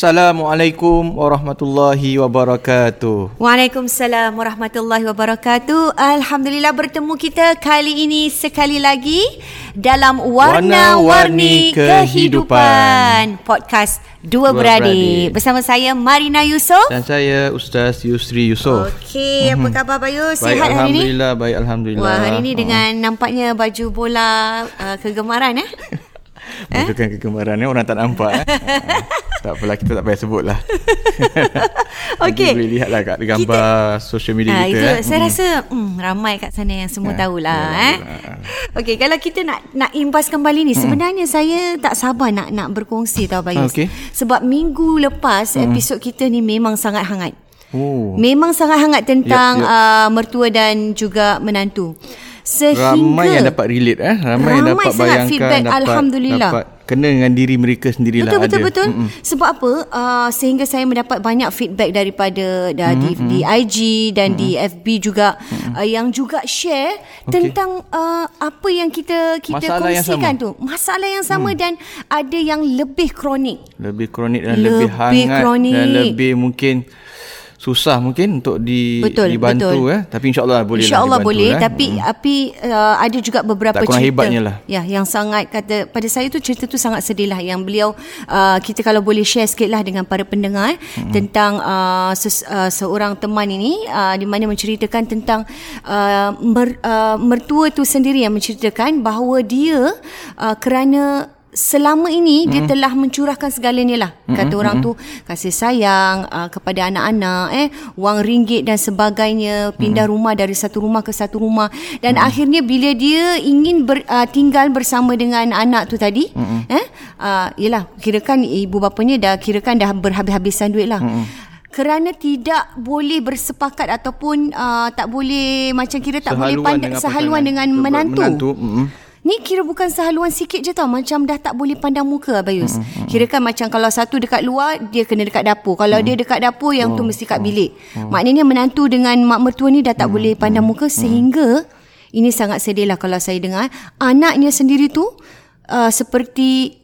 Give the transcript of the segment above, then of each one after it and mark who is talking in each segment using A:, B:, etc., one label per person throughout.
A: Assalamualaikum warahmatullahi wabarakatuh.
B: Waalaikumsalam warahmatullahi wabarakatuh. Alhamdulillah bertemu kita kali ini sekali lagi dalam Warna-Warni Kehidupan. Podcast Dua,
A: Dua
B: Beradik.
A: Beradik.
B: Bersama saya Marina Yusof.
A: Dan saya Ustaz Yusri Yusof.
B: Okey, apa khabar Bayu?
A: Mhm. Baik
B: Sihat hari ini?
A: alhamdulillah, baik alhamdulillah.
B: Wah, hari ini dengan nampaknya baju bola uh, kegemaran eh.
A: eh? Kegemaran ni orang tak nampak eh. Tak apalah kita tak payah sebut lah.
B: Okey.
A: Boleh lihat lah kat gambar social media
B: Ah,
A: kita.
B: itu
A: eh.
B: saya
A: Mm.
B: rasa hmm, ramai kat sana yang semua
A: Ya,
B: tahulah
A: ya,
B: eh.
A: ya.
B: Okey, kalau kita nak nak imbas kembali ni, sebenarnya saya tak sabar nak nak berkongsi tau Bayus.
A: Okey.
B: Sebab minggu lepas episod kita ni memang sangat hangat.
A: Oh.
B: Memang sangat hangat tentang
A: Yap, yap.
B: Uh, mertua dan juga menantu. Sehingga
A: Ramai yang dapat relate eh. Ramai, yang
B: Ramai
A: dapat
B: sangat
A: bayangkan
B: feedback,
A: dapat,
B: Alhamdulillah.
A: dapat kena dengan diri mereka sendirilah
B: Betul betul
A: ada.
B: betul. Sebab apa? Uh, sehingga saya mendapat banyak feedback daripada uh, di, di IG dan di FB juga uh, yang juga share tentang uh, apa yang kita kita
A: Masalah yang
B: kongsikan tu. Masalah yang sama dan ada yang lebih kronik.
A: Lebih kronik dan
B: Lebih
A: lebih, hangat
B: kronik.
A: dan lebih mungkin susah mungkin untuk di
B: Betul,
A: dibantu
B: betul.
A: eh tapi insyaallah boleh
B: InsyaAllah
A: lah dibantu
B: boleh
A: eh.
B: Tapi tapi uh, ada juga beberapa
A: Tak
B: cerita
A: hebatnya lah.
B: Ya yang sangat kata Pada saya tu cerita tu sangat sedih lah Yang beliau uh, Kita kalau boleh share sikit lah Dengan para pendengar hmm. Tentang uh, ses, uh, seorang teman ini uh, Di mana menceritakan tentang uh, mer, uh, Mertua tu sendiri yang menceritakan Bahawa dia uh, Kerana selama ini mm-hmm. dia telah mencurahkan segalanya lah kata mm-hmm. orang tu kasih sayang uh, kepada anak-anak eh wang ringgit dan sebagainya pindah mm-hmm. rumah dari satu rumah ke satu rumah dan mm-hmm. akhirnya bila dia ingin ber, uh, tinggal bersama dengan anak tu tadi mm-hmm. eh uh, yalah kirakan ibu bapanya dah kirakan dah berhabis-habisan duit lah mm-hmm kerana tidak boleh bersepakat ataupun uh, tak boleh macam kira tak boleh
A: Sehaluan
B: pandang
A: dengan
B: sehaluan
A: pasangan.
B: dengan
A: Betul,
B: menantu.
A: menantu, mm-mm.
B: Ni kira bukan sehaluan sikit je tau Macam dah tak boleh pandang muka Abayus mm-hmm. Kira kan macam Kalau satu dekat luar Dia kena dekat dapur Kalau mm-hmm. dia dekat dapur Yang tu mesti kat bilik mm-hmm. Maknanya menantu dengan mak mertua ni Dah tak mm-hmm. boleh pandang muka Sehingga Ini sangat sedih lah Kalau saya dengar Anaknya sendiri tu uh, Seperti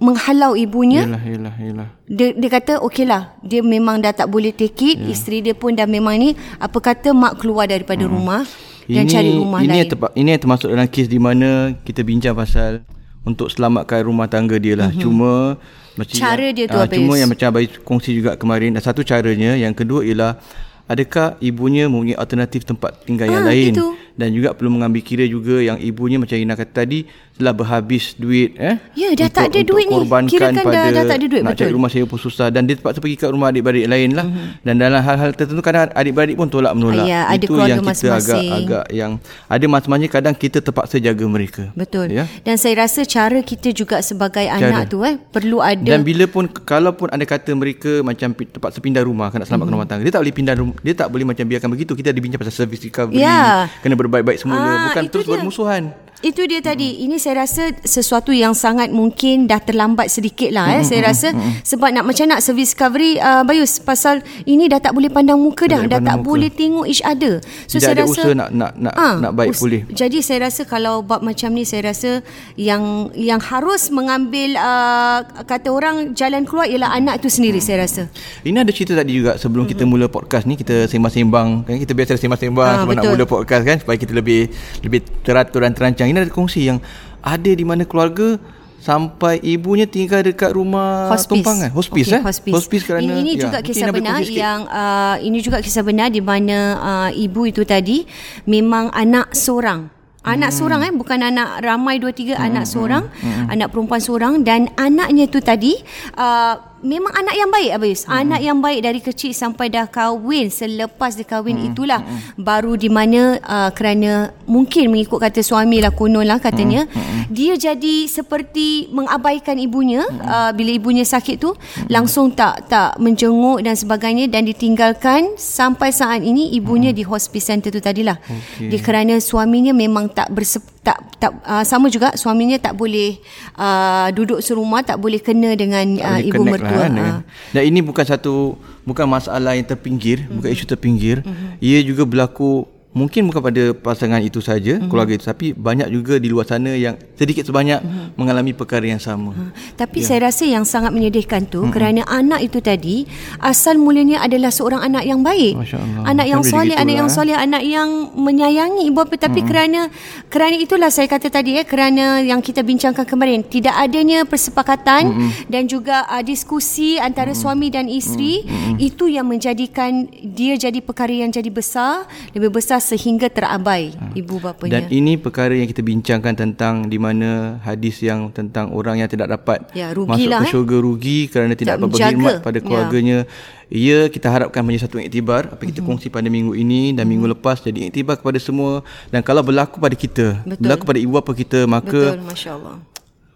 B: Menghalau ibunya
A: Yalah yalah yalah.
B: dia, dia kata okey lah Dia memang dah tak boleh take it yeah. Isteri dia pun dah memang ni Apa kata mak keluar daripada hmm. rumah Dan cari rumah
A: ini
B: lain
A: Yang terpa- ini yang termasuk dalam kes di mana kita bincang pasal untuk selamatkan rumah tangga dia lah. Mm-hmm. Cuma macam
B: Cara
A: yang,
B: dia tu
A: ah,
B: apa,
A: Cuma yang macam Abai kongsi juga kemarin. Dan satu caranya. Yang kedua ialah adakah ibunya mempunyai alternatif tempat tinggal yang
B: Ah,
A: lain.
B: itu.
A: Dan juga perlu mengambil kira juga yang ibunya macam Ina kata tadi telah berhabis duit eh.
B: Ya, dah tak ada duit ni. Kirakan dah-
A: pada
B: dah tak ada duit,
A: nak
B: betul.
A: cari rumah sewa pun susah dan dia terpaksa pergi kat rumah adik-beradik lain lah.
B: Mhm.
A: Mm-hmm. Dan dalam hal-hal tertentu kadang adik-beradik pun tolak menolak.
B: Ya, ada
A: Itu yang kita
B: masing-masing.
A: agak-agak yang ada masing-masing kadang kita terpaksa jaga mereka.
B: Betul.
A: Ya.
B: Dan saya rasa cara kita juga sebagai cara. anak tu eh perlu ada
A: Dan bila pun kalaupun ada kata mereka macam terpaksa pindah rumah nak selamatkan
B: Mhm.
A: rumah tangga. Dia tak boleh pindah rumah. Dia tak boleh macam biarkan begitu. Kita ada bincang pasal service recovery.
B: Ya.
A: Kena berbaik-baik semula.
B: Ah,
A: Bukan terus
B: dia.
A: bermusuhan.
B: Itu dia tadi. Ini saya rasa sesuatu yang sangat mungkin dah terlambat sedikit lah eh. Saya rasa sebab nak macam nak service recovery uh, Bayus pasal ini dah tak boleh pandang muka dah.
A: Boleh
B: Dah tak
A: muka.
B: boleh tengok each other. So
A: Tidak
B: saya
A: ada
B: rasa
A: usaha nak nak nak,
B: Ah,
A: nak baik
B: us-
A: pulih.
B: Jadi saya rasa kalau bab macam ni saya rasa yang yang harus mengambil uh, kata orang jalan keluar ialah anak tu sendiri saya rasa.
A: Ini ada cerita tadi juga sebelum kita mula podcast ni kita sembang-sembang kan kita biasa sembang-sembang
B: Ah,
A: sebab nak
B: betul.
A: mula podcast kan supaya kita lebih lebih teratur dan terancang. Ini ada kongsi yang ada di mana keluarga sampai ibunya tinggal dekat rumah
B: hospice.
A: tumpangan hospice
B: Okey,
A: eh
B: hospice.
A: hospice kerana
B: ini, ini
A: ya,
B: juga
A: mungkin
B: kisah
A: Ina
B: benar yang uh, ini juga kisah benar di mana uh, ibu itu tadi memang anak seorang. Anak hmm. seorang eh bukan anak ramai dua tiga hmm. anak seorang, hmm. anak perempuan seorang dan anaknya tu tadi uh, memang anak yang baik Abayus. Hmm. Anak yang baik dari kecil sampai dah kahwin, selepas dia kahwin hmm. itulah hmm. baru di mana uh, kerana mungkin mengikut kata suami lah konon lah katanya, hmm. dia jadi seperti mengabaikan ibunya hmm. uh, bila ibunya sakit tu hmm. langsung tak tak menjenguk dan sebagainya dan ditinggalkan sampai saat ini ibunya hmm. di hospice center tu tadilah.
A: Okey.
B: Dia kerana suaminya memang tak bersep, tak tak uh, sama juga suaminya tak boleh uh, duduk serumah tak boleh kena dengan uh,
A: boleh
B: ibu mertua.
A: Lah, kan, dengan- Dan ini bukan satu bukan masalah yang terpinggir, mm-hmm. bukan isu terpinggir. Mm-hmm. Ia juga berlaku mungkin bukan pada pasangan itu saja mm-hmm. keluarga itu tapi banyak juga di luar sana yang sedikit sebanyak mm-hmm. mengalami perkara yang sama. Mm-hmm.
B: Tapi ya. saya rasa yang sangat menyedihkan tu mm-hmm. kerana anak itu tadi asal mulanya adalah seorang anak yang baik. Anak yang soleh, anak yang soleh, anak yang menyayangi ibu bapa tapi mm-hmm. kerana kerana itulah saya kata tadi eh kerana yang kita bincangkan kemarin tidak adanya persepakatan mm-hmm. dan juga uh, diskusi antara mm-hmm. suami dan isteri mm-hmm. itu yang menjadikan dia jadi perkara yang jadi besar, lebih besar sehingga terabai ha. ibu bapanya.
A: Dan ini perkara yang kita bincangkan tentang di mana hadis yang tentang orang yang tidak dapat ya, masuk ke eh. syurga rugi kerana tidak dapat berkhidmat pada ya. keluarganya. Ya. Ia kita harapkan menjadi satu iktibar apa kita mm-hmm. kongsi pada minggu ini dan mm-hmm. minggu lepas jadi iktibar kepada semua dan kalau berlaku pada kita, Betul. berlaku pada ibu bapa kita maka Betul, masya-Allah.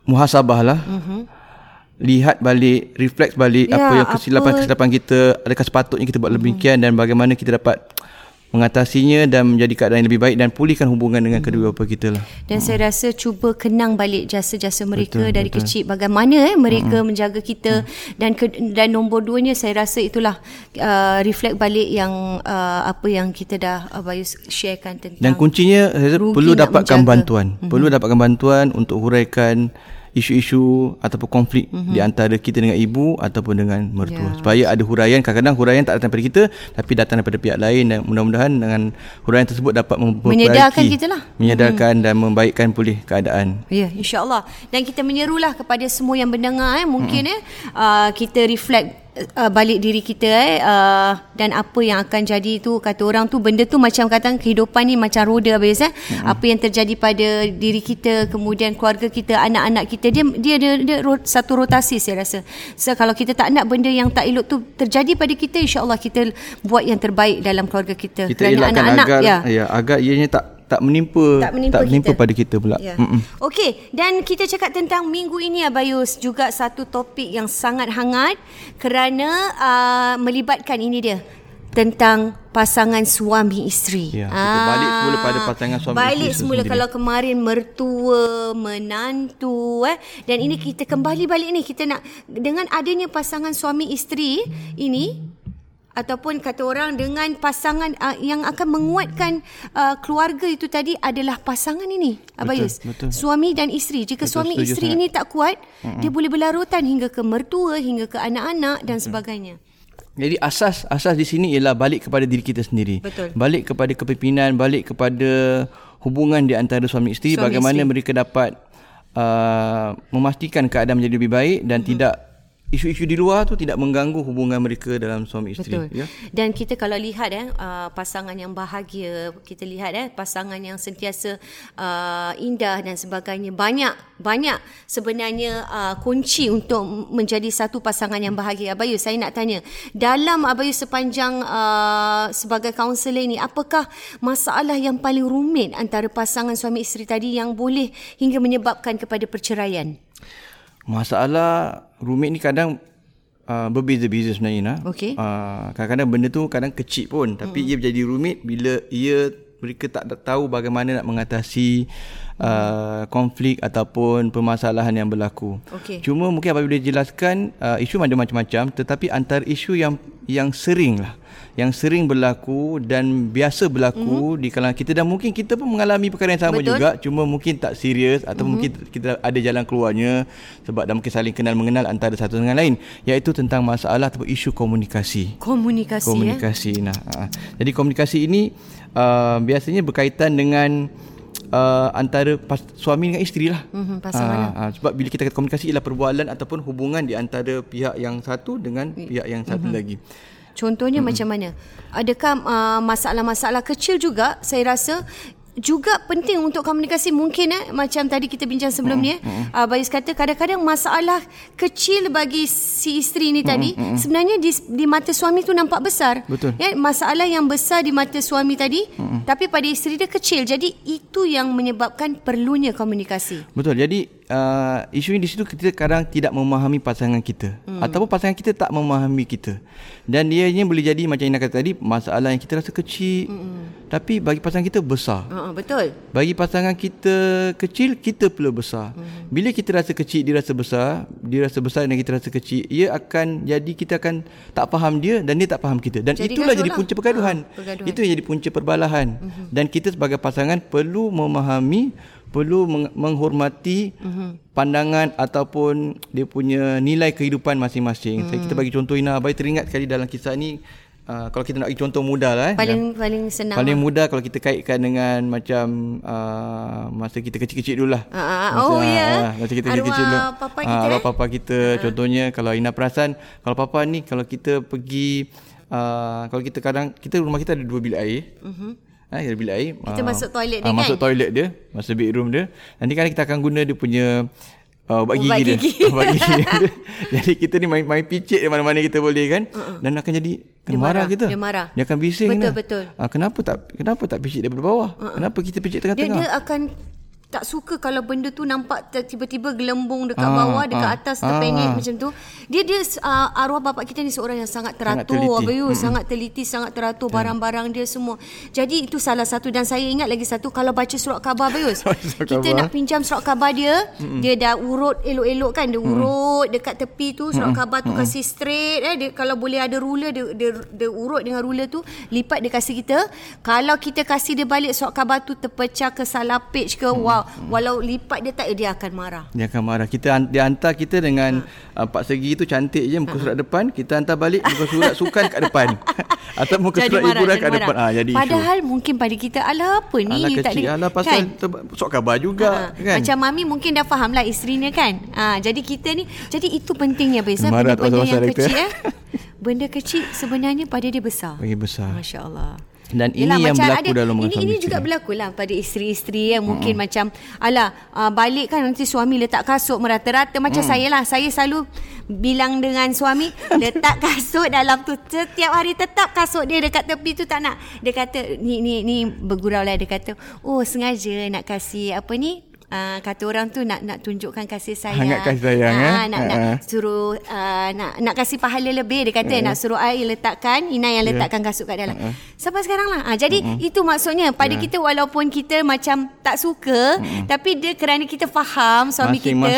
A: Muhasabahlah. Mm-hmm lihat balik, reflect balik ya, apa yang kesilapan-kesilapan kita, adakah sepatutnya kita buat lebih demikian mm-hmm. dan bagaimana kita dapat mengatasinya dan menjadi keadaan yang lebih baik dan pulihkan hubungan dengan hmm. kedua bapa kita lah.
B: Dan hmm. saya rasa cuba kenang balik jasa-jasa mereka betul, dari betul. kecil bagaimana eh mereka hmm. menjaga kita hmm. dan ke, dan nombor duanya saya rasa itulah uh, reflect balik yang uh, apa yang kita dah Abayu sharekan tentang
A: Dan kuncinya saya perlu dapatkan menjaga. bantuan. Hmm. Perlu dapatkan bantuan untuk huraikan isu-isu ataupun konflik mm-hmm. di antara kita dengan ibu ataupun dengan mertua yeah. supaya ada huraian kadang-kadang huraian tak datang daripada kita tapi datang daripada pihak lain dan mudah-mudahan dengan huraian tersebut dapat memperbaiki menyedarkan kita lah menyedarkan mm-hmm. dan membaikkan pulih keadaan
B: ya yeah, insyaallah dan kita menyerulah kepada semua yang mendengar eh mungkin mm-hmm. eh uh, kita reflect uh, balik diri kita eh uh, dan apa yang akan jadi tu kata orang tu benda tu macam kata kehidupan ni macam roda habis eh hmm. apa yang terjadi pada diri kita kemudian keluarga kita anak-anak kita dia dia dia, dia, dia satu rotasi saya rasa so kalau kita tak nak benda yang tak elok tu terjadi pada kita insyaallah kita buat yang terbaik dalam keluarga kita
A: kita anak-anak agar, ya. ya agar ianya tak tak menimpa tak menimpa, tak menimpa kita. pada kita pula. Ya.
B: Okey, dan kita cakap tentang minggu ini Abayus juga satu topik yang sangat hangat kerana uh, melibatkan ini dia tentang pasangan suami isteri.
A: Ya, kita balik semula pada pasangan suami
B: balik isteri. Balik semula sendiri. kalau kemarin mertua, menantu eh dan ini kita kembali balik ni kita nak dengan adanya pasangan suami isteri ini ataupun kata orang dengan pasangan uh, yang akan menguatkan uh, keluarga itu tadi adalah pasangan ini Abayus betul, betul. suami dan isteri jika betul, suami isteri sangat. ini tak kuat uh-huh. dia boleh berlarutan hingga ke mertua hingga ke anak-anak dan betul. sebagainya
A: jadi asas asas di sini ialah balik kepada diri kita sendiri betul. balik kepada kepimpinan balik kepada hubungan di antara suami isteri suami bagaimana isteri. mereka dapat uh, memastikan keadaan menjadi lebih baik dan uh-huh. tidak isu-isu di luar tu tidak mengganggu hubungan mereka dalam suami isteri
B: Betul. ya? Dan kita kalau lihat eh uh, pasangan yang bahagia kita lihat eh pasangan yang sentiasa uh, indah dan sebagainya banyak banyak sebenarnya uh, kunci untuk menjadi satu pasangan yang bahagia. Abayu saya nak tanya dalam abayu sepanjang uh, sebagai kaunselor ini apakah masalah yang paling rumit antara pasangan suami isteri tadi yang boleh hingga menyebabkan kepada perceraian
A: Masalah rumit ni kadang uh, berbeza-beza sebenarnya nah.
B: Okay.
A: Uh, kadang-kadang benda tu kadang kecil pun tapi hmm. ia menjadi rumit bila ia mereka tak tahu bagaimana nak mengatasi uh, konflik ataupun permasalahan yang berlaku.
B: Okay.
A: Cuma mungkin apabila dijelaskan uh, isu ada macam-macam tetapi antara isu yang yang sering lah yang sering berlaku dan biasa berlaku mm-hmm. di kalangan kita dan mungkin kita pun mengalami perkara yang sama Betul. juga cuma mungkin tak serius atau mm-hmm. mungkin kita ada jalan keluarnya sebab dah mungkin saling kenal mengenal antara satu dengan lain iaitu tentang masalah atau isu komunikasi
B: komunikasi
A: komunikasi eh? nah uh, jadi komunikasi ini uh, biasanya berkaitan dengan uh, antara pas, suami dengan isteri lah. Mm-hmm, pasangan. Uh, uh, sebab bila kita kata komunikasi ialah perbualan ataupun hubungan di antara pihak yang satu dengan pihak yang satu mm-hmm. lagi.
B: Contohnya hmm. macam mana? Adakah uh, masalah-masalah kecil juga saya rasa juga penting untuk komunikasi. Mungkin eh macam tadi kita bincang sebelum ni eh uh, Bayus kata kadang-kadang masalah kecil bagi si isteri ni tadi uh, uh, sebenarnya di, di mata suami tu nampak besar.
A: Betul.
B: Ya masalah yang besar di mata suami tadi uh, tapi pada isteri dia kecil. Jadi itu yang menyebabkan perlunya komunikasi.
A: Betul. Jadi uh, isu di situ kita kadang tidak memahami pasangan kita hmm. ataupun pasangan kita tak memahami kita. Dan dia ianya boleh jadi macam Ina kata tadi masalah yang kita rasa kecil hmm. tapi bagi pasangan kita besar.
B: Uh, betul.
A: Bagi pasangan kita kecil kita pula besar. Hmm. Bila kita rasa kecil dia rasa besar, dia rasa besar dan kita rasa kecil, ia akan jadi kita akan tak faham dia dan dia tak faham kita. Dan jadi itulah jadi punca pergaduhan. Uh, pergaduhan. Itu yang jadi punca perbalahan. Hmm. Dan kita sebagai pasangan perlu memahami perlu menghormati uh-huh. pandangan ataupun dia punya nilai kehidupan masing-masing. Uh-huh. kita bagi contoh Ina Abai teringat sekali dalam kisah ni uh, kalau kita nak bagi contoh mudah lah eh.
B: Paling ya. paling senang.
A: Paling lah. mudah kalau kita kaitkan dengan macam uh, masa kita kecil-kecil dulu lah. Uh,
B: masa, oh ya. Yeah. Uh,
A: masa kita kecil-kecil dulu. Papa kita. Uh, arwah eh? papa kita uh. contohnya kalau Ina perasan kalau papa ni kalau kita pergi uh, kalau kita kadang kita rumah kita ada dua bilik air. Uh-huh.
B: Ha, kita bilik air. Kita uh, masuk toilet dia
A: uh,
B: kan?
A: Masuk toilet dia. Masuk bedroom dia. Nanti kan kita akan guna dia punya uh, ubat gigi dia. ubat gigi dia. jadi kita ni main, main picit di mana-mana kita boleh kan. Uh-uh. Dan akan jadi kena marah, kita.
B: Dia marah.
A: Dia akan bising.
B: Betul, lah. betul.
A: Uh, kenapa tak kenapa tak picit daripada bawah? Uh-uh. Kenapa kita picit tengah-tengah?
B: Dia, dia akan tak suka kalau benda tu nampak tiba-tiba gelembung dekat ah, bawah dekat ah, atas terpenyet ah, macam tu dia dia uh, arwah bapak kita ni seorang yang sangat teratur sangat teliti, you, hmm. sangat, teliti sangat teratur yeah. barang-barang dia semua jadi itu salah satu dan saya ingat lagi satu kalau baca surat khabar Bayus kita nak pinjam surat khabar dia hmm. dia dah urut elok-elok kan dia urut hmm. dekat tepi tu surat hmm. khabar tu hmm. kasih straight eh dia kalau boleh ada ruler dia, dia dia urut dengan ruler tu lipat dia kasih kita kalau kita kasih dia balik surat khabar tu terpecah ke salah page ke hmm. wow Hmm. Walau lipat dia tak dia akan marah.
A: Dia akan marah. Kita dia hantar kita dengan ha. uh, Pak Segi tu cantik je muka ha. surat depan, kita hantar balik muka surat sukan kat depan. Atau muka jadi surat marah, hiburan kat marah. depan.
B: Ha, jadi Padahal isu. mungkin pada kita ala apa ni
A: ala kecil, tak ada. Pasal kan? sok khabar juga ha. kan.
B: Macam mami mungkin dah faham lah isterinya kan. Ha, jadi kita ni jadi itu pentingnya biasa benda-benda yang kecil eh. Benda kecil sebenarnya pada dia besar.
A: Bagi besar.
B: Masya-Allah.
A: Dan ini Yelah, yang berlaku ada, dalam
B: ini, ini juga berlaku lah pada isteri-isteri yang uh-huh. mungkin macam alah uh, balik kan nanti suami letak kasut merata-rata. Macam uh-huh. saya lah saya selalu bilang dengan suami letak kasut dalam tu. Setiap hari tetap kasut dia dekat tepi tu tak nak. Dia kata ni ni ni bergurau lah. Dia kata oh sengaja nak kasih apa ni uh, kata orang tu nak nak tunjukkan kasih sayang.
A: Hangat kasih sayang uh, eh.
B: Nak uh, nak suruh uh, nak nak kasih pahala lebih dia kata uh, nak suruh air letakkan Ina yang ya. letakkan yeah. kasut kat dalam. Uh, Sampai sekarang lah. Uh, jadi uh, itu maksudnya pada yeah. kita walaupun kita macam tak suka uh, tapi dia kerana kita faham suami masing, kita.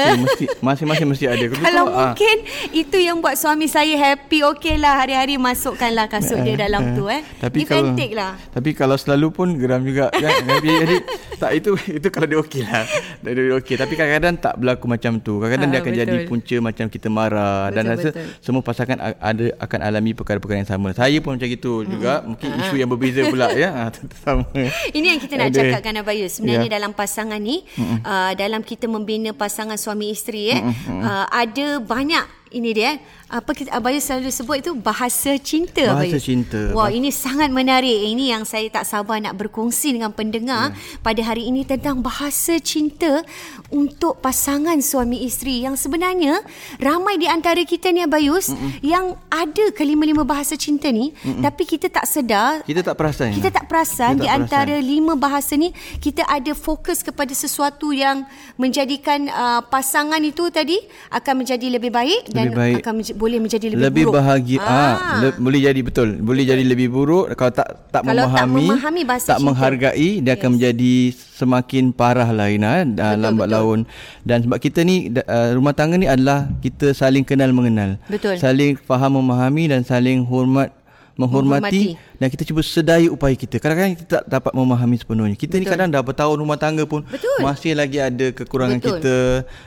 A: Masing-masing mesti ada.
B: Kalau uh, mungkin itu yang buat suami saya happy okey lah hari-hari masukkanlah kasut uh, dia dalam uh, tu eh. Tapi kalau, lah.
A: Tapi kalau selalu pun geram juga kan. jadi tak itu itu kalau dia okey lah. Okey, tapi kadang-kadang tak berlaku macam tu. Kadang-kadang ha, dia akan betul. jadi punca macam kita marah betul, dan rasa betul. semua pasangan ada akan alami perkara-perkara yang sama. Saya pun macam itu hmm. juga. Mungkin ha. isu yang berbeza pula ya. Ha, sama.
B: Ini yang kita nak ada. cakapkan Abayu. Sebenarnya ya. dalam pasangan ni, uh, dalam kita membina pasangan suami isteri eh, uh, ada banyak ini dia apa kita Abayu selalu sebut itu bahasa cinta
A: bahasa Abayu. cinta
B: wah ini sangat menarik ini yang saya tak sabar nak berkongsi dengan pendengar yeah. pada hari ini tentang bahasa cinta untuk pasangan suami isteri yang sebenarnya ramai di antara kita ni Abayus Mm-mm. yang ada kelima-lima bahasa cinta ni Mm-mm. tapi kita tak sedar
A: kita tak perasan
B: kita tak perasan kita di tak antara perasan. lima bahasa ni kita ada fokus kepada sesuatu yang menjadikan uh, pasangan itu tadi akan menjadi lebih baik dan baik. akan menj- boleh menjadi lebih,
A: lebih
B: buruk.
A: bahagia. Ah, ah le- boleh jadi betul. Boleh betul. jadi lebih buruk kalau tak tak kalau memahami, tak, memahami tak menghargai dia yes. akan menjadi semakin parah lah Ina dalam lambat laun. Dan sebab kita ni uh, rumah tangga ni adalah kita saling kenal mengenal.
B: Betul.
A: Saling faham memahami dan saling hormat menghormati, menghormati dan kita cuba sedaya upaya kita. Kadang-kadang kita tak dapat memahami sepenuhnya. Kita Betul. ni kadang dah bertahun rumah tangga pun Betul. masih lagi ada kekurangan Betul. kita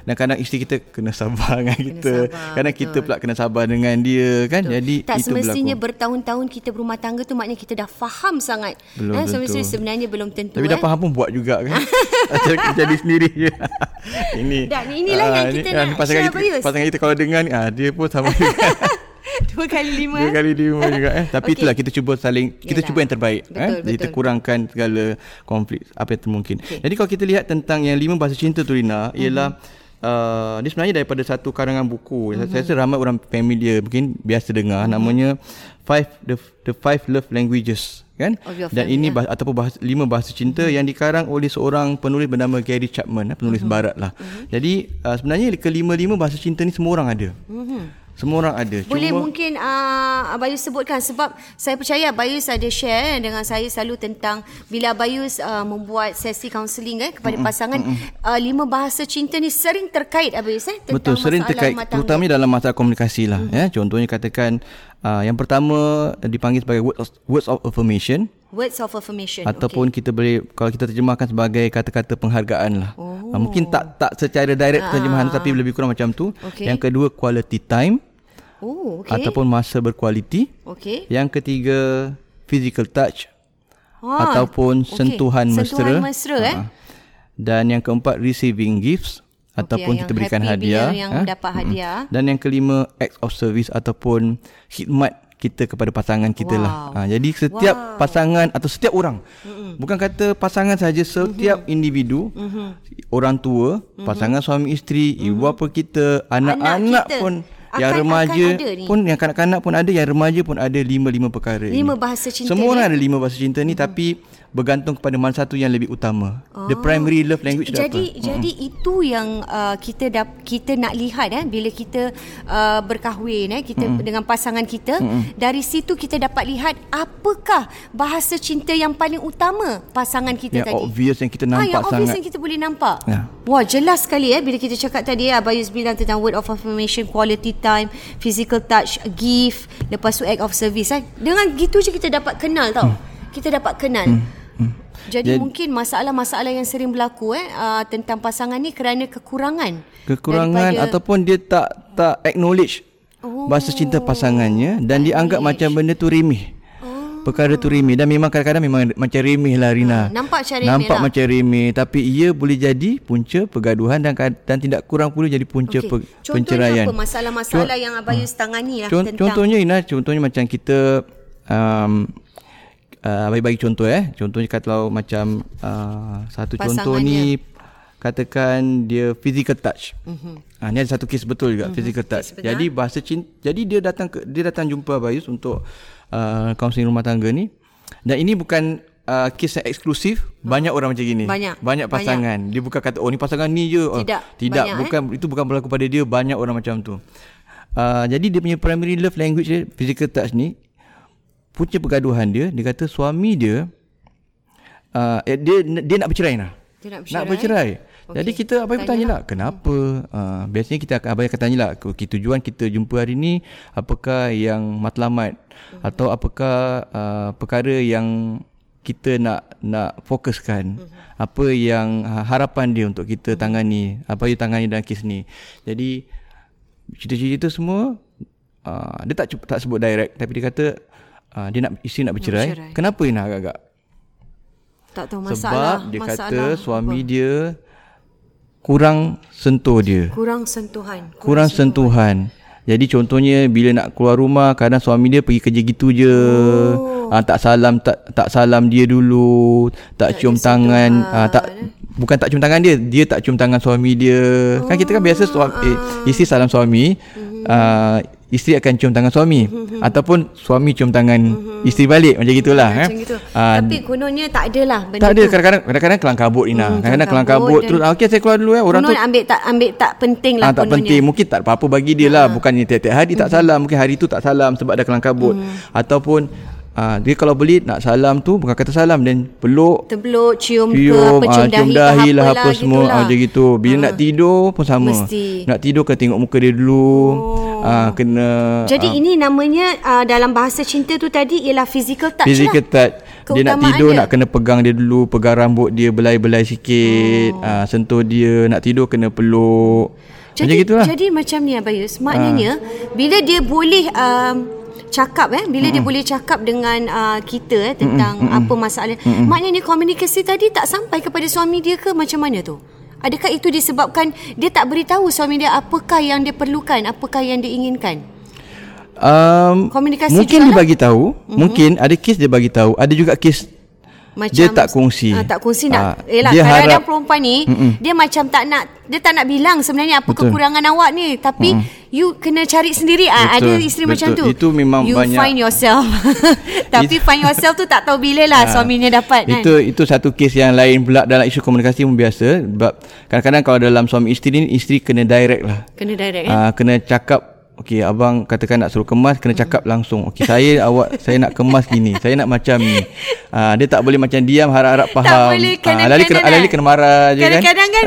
A: dan kadang isteri kita kena sabar dengan kita. Sabar. Kadang Betul. kita pula kena sabar dengan dia kan. Betul. Jadi
B: tak itu semestinya berlaku. bertahun-tahun kita berumah tangga tu maknanya kita dah faham sangat. Belum eh, semestinya sebenarnya belum tentu.
A: Tapi eh. dah faham pun buat juga kan. jadi sendiri je.
B: ini. Dan inilah uh, yang ah, kita ini, nak
A: pasangan kita, pasangan kita kalau dengar ni ah dia pun sama juga.
B: Dua kali lima
A: Dua kali lima juga eh. Tapi okay. itulah kita cuba saling Kita Yalah. cuba yang terbaik betul, eh. Jadi kita kurangkan segala konflik Apa yang termungkin okay. Jadi kalau kita lihat tentang yang lima bahasa cinta tu Rina mm-hmm. Ialah uh, Dia sebenarnya daripada satu karangan buku mm-hmm. Saya rasa ramai orang familiar Mungkin biasa dengar mm-hmm. Namanya Five the, the Five Love Languages kan dan ini ya. bahasa, ataupun bahasa, lima bahasa cinta mm-hmm. yang dikarang oleh seorang penulis bernama Gary Chapman eh, penulis mm-hmm. barat lah mm-hmm. jadi uh, sebenarnya kelima-lima bahasa cinta ni semua orang ada mm-hmm. Semua orang ada.
B: Boleh Cuma, mungkin uh, Abayus sebutkan sebab saya percaya Abayus ada share eh, dengan saya selalu tentang bila Abayus uh, membuat sesi kaunseling eh, kepada mm-mm, pasangan mm-mm. Uh, lima bahasa cinta ni sering terkait Abayus eh
A: tentang Betul, sering terkait terutamanya dalam masalah komunikasi lah mm-hmm. ya. Contohnya katakan uh, yang pertama dipanggil sebagai words of, words of affirmation.
B: Words of affirmation.
A: Ataupun okay. kita boleh kalau kita terjemahkan sebagai kata-kata penghargaan lah. Oh. Uh, mungkin tak tak secara direct terjemahan ah. tapi lebih kurang macam tu. Okay. Yang kedua quality time. Oh, okay. Ataupun masa berkualiti. Okay. Yang ketiga, physical touch. Ha, ataupun okay. sentuhan mesra. Sentuhan mesra ha. eh. Dan yang keempat, receiving gifts. Okay, ataupun kita berikan hadiah.
B: Yang ha? dapat hadiah.
A: Dan yang kelima, act of service ataupun khidmat kita kepada pasangan kita lah. wow. lah. Ha, jadi setiap wow. pasangan atau setiap orang. Mm-mm. Bukan kata pasangan saja, setiap mm-hmm. individu. Mm-hmm. Orang tua, mm-hmm. pasangan suami isteri, mm-hmm. ibu bapa kita, anak-anak pun yang akan, remaja akan pun yang kanak-kanak pun ada yang remaja pun ada lima-lima perkara
B: lima ini. bahasa cinta
A: semua orang ada lima bahasa cinta ni hmm. tapi bergantung kepada mana satu yang lebih utama. Oh. The primary love language
B: jadi, apa? Jadi hmm. itu yang uh, kita dap, kita nak lihat eh bila kita uh, berkahwin eh kita hmm. dengan pasangan kita hmm. dari situ kita dapat lihat apakah bahasa cinta yang paling utama pasangan kita
A: yang
B: tadi.
A: obvious yang kita nampak
B: ah, yang
A: sangat.
B: obvious yang kita boleh nampak. Ya. Wah jelas sekali eh bila kita cakap tadi eh Abayus bilang tentang word of affirmation, quality time, physical touch, gift, lepas tu act of service eh. Dengan gitu je kita dapat kenal tau. Hmm. Kita dapat kenal. Hmm. Jadi, Jadi mungkin masalah-masalah yang sering berlaku eh uh, tentang pasangan ni kerana kekurangan.
A: Kekurangan daripada... ataupun dia tak tak acknowledge oh, bahasa cinta pasangannya dan dianggap macam benda tu remeh. Perkara tu remeh dan memang kadang-kadang memang macam remeh lah Rina.
B: Hmm, nampak macam remeh
A: Nampak lah. macam remeh tapi ia boleh jadi punca pergaduhan dan dan tidak kurang pula jadi punca okay. pe, contohnya penceraian.
B: Contohnya apa masalah-masalah Co- yang Abayus uh, tangani lah
A: Cont- tentang Contohnya Ina, contohnya macam kita um, uh, bagi-bagi contoh eh contohnya kalau macam uh, satu contoh ni katakan dia physical touch. Mhm. Ah ni ada satu kes betul juga mm-hmm. physical touch. Jadi bahasa cinta jadi dia datang ke, dia datang jumpa Bayus untuk uh, kaunseling rumah tangga ni. Dan ini bukan uh, kes yang eksklusif, hmm. banyak orang macam gini. Banyak. Banyak pasangan. Banyak. Dia bukan kata oh ni pasangan ni je. Oh, tidak. Tidak banyak, bukan eh? itu bukan berlaku pada dia, banyak orang macam tu. Uh, jadi dia punya primary love language dia physical touch ni punca pergaduhan dia dia kata suami dia uh, dia dia nak bercerai lah. Dia nak bercerai. Nak bercerai. Okay. Jadi kita apa yang bertanya lah kenapa uh, biasanya kita akan abang akan tanya lah tujuan kita jumpa hari ni apakah yang matlamat uh-huh. atau apakah uh, perkara yang kita nak nak fokuskan uh-huh. apa yang uh, harapan dia untuk kita uh-huh. tangani apa yang tangani dalam kes ni. Jadi cerita-cerita semua uh, dia tak tak sebut direct tapi dia kata uh, dia nak isteri nak bercerai. Bercerai. Kenapa dia nak agak-agak?
B: Tak tahu masalah.
A: Sebab dia masalah kata suami apa? dia kurang sentuh dia.
B: Kurang sentuhan.
A: Kurang, kurang sentuhan. sentuhan. Jadi contohnya bila nak keluar rumah kadang suami dia pergi kerja gitu je. Oh. Uh, tak salam tak tak salam dia dulu, tak, tak cium tangan, uh, tak bukan tak cium tangan dia, dia tak cium tangan suami dia. Oh. Kan kita kan biasa suami uh. eh, isteri salam suami. Mm-hmm. Uh, isteri akan cium tangan suami mm-hmm. ataupun suami cium tangan mm-hmm. isteri balik macam gitulah
B: macam eh gitu. uh, tapi kononnya tak adalah benda
A: tak ada kadang-kadang kadang-kadang kelang kabut Ina mm, kadang-kadang kelang kabut terus ah, okey saya keluar dulu eh orang
B: tu ambil tak ambil tak penting lah uh,
A: tak penting mungkin tak apa-apa bagi dia lah uh. bukannya tiap-tiap hari mm-hmm. tak salam mungkin hari tu tak salam sebab ada kelang kabut mm. ataupun Ha, dia kalau beli nak salam tu bukan kata salam dan peluk
B: terpeluk cium, cium ke apa cium, ha, cium dahi, dahi
A: lah apa semua ha, macam gitu bila ha. nak tidur pun sama Mesti. nak tidur kena tengok muka dia dulu oh. Ha, kena
B: jadi ha. ini namanya uh, dalam bahasa cinta tu tadi ialah physical touch
A: physical lah. touch dia nak tidur dia. nak kena pegang dia dulu pegang rambut dia belai-belai sikit oh. ha, sentuh dia nak tidur kena peluk
B: jadi, macam gitulah jadi macam ni Abayus maknanya ha. bila dia boleh um, cakap eh bila mm-hmm. dia boleh cakap dengan uh, kita eh tentang mm-hmm. apa masalah mm-hmm. maknanya komunikasi tadi tak sampai kepada suami dia ke macam mana tu adakah itu disebabkan dia tak beritahu suami dia apakah yang dia perlukan apakah yang dia inginkan?
A: Um, komunikasi mungkin dia bagi tahu. Mm-hmm. mungkin ada kes dia bagi tahu. Ada juga kes macam dia tak kongsi.
B: Uh, tak kongsi nak. Uh, Yalah, dia kadang-kadang perempuan ni mm-mm. dia macam tak nak dia tak nak bilang sebenarnya apa Betul. kekurangan awak ni tapi mm you kena cari sendiri ah ada isteri betul. macam tu
A: itu memang
B: you
A: banyak
B: you find yourself tapi find yourself tu tak tahu bila lah ha. suaminya dapat
A: kan itu itu satu kes yang lain pula dalam isu komunikasi pun biasa sebab kadang-kadang kalau dalam suami isteri ni isteri kena direct lah
B: kena direct eh? uh,
A: kena cakap Okey, abang katakan nak suruh kemas kena cakap langsung. Okey, saya awak saya nak kemas gini. Saya nak macam ni. Ah, dia tak boleh macam diam harap-harap faham. Tak
B: boleh kena ah, kena,
A: kena, kena marah je
B: kan. Kadang-kadang kan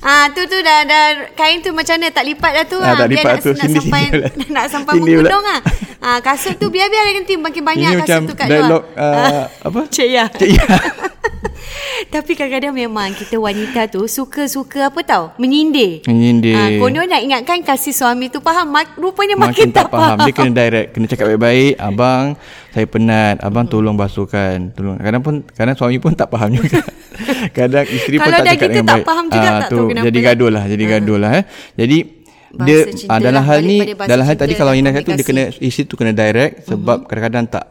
B: Ah tu tu dah dah kain tu macam mana tak lipat dah tu ah,
A: ah tak lipat
B: nak, tu. nak sini, sampai sini nak sampai mengundung ah. Ah kasut tu biar-biar nanti makin banyak Ini kasut tu kat
A: dialog, luar. Uh, ah, apa?
B: Cik ya. Cik ya. Tapi kadang-kadang memang kita wanita tu suka-suka apa tau? Menyindir.
A: Menyindir. Ha,
B: konon nak ingatkan kasih suami tu faham. Mak, rupanya makin, makin tak, tak faham.
A: Dia kena direct. Kena cakap baik-baik. Abang, saya penat. Abang tolong basuhkan. Tolong. Kadang pun kadang suami pun tak faham juga. kadang isteri pun tak cakap dengan baik. Kalau dah kita tak
B: faham juga ha, tak tu, tahu
A: kenapa. Jadi gaduh lah. Jadi gaduh lah. Eh. Jadi dia ah, dalam hal ni dalam hal tadi kalau Ina kata dia kena isi tu kena direct sebab uh-huh. kadang-kadang tak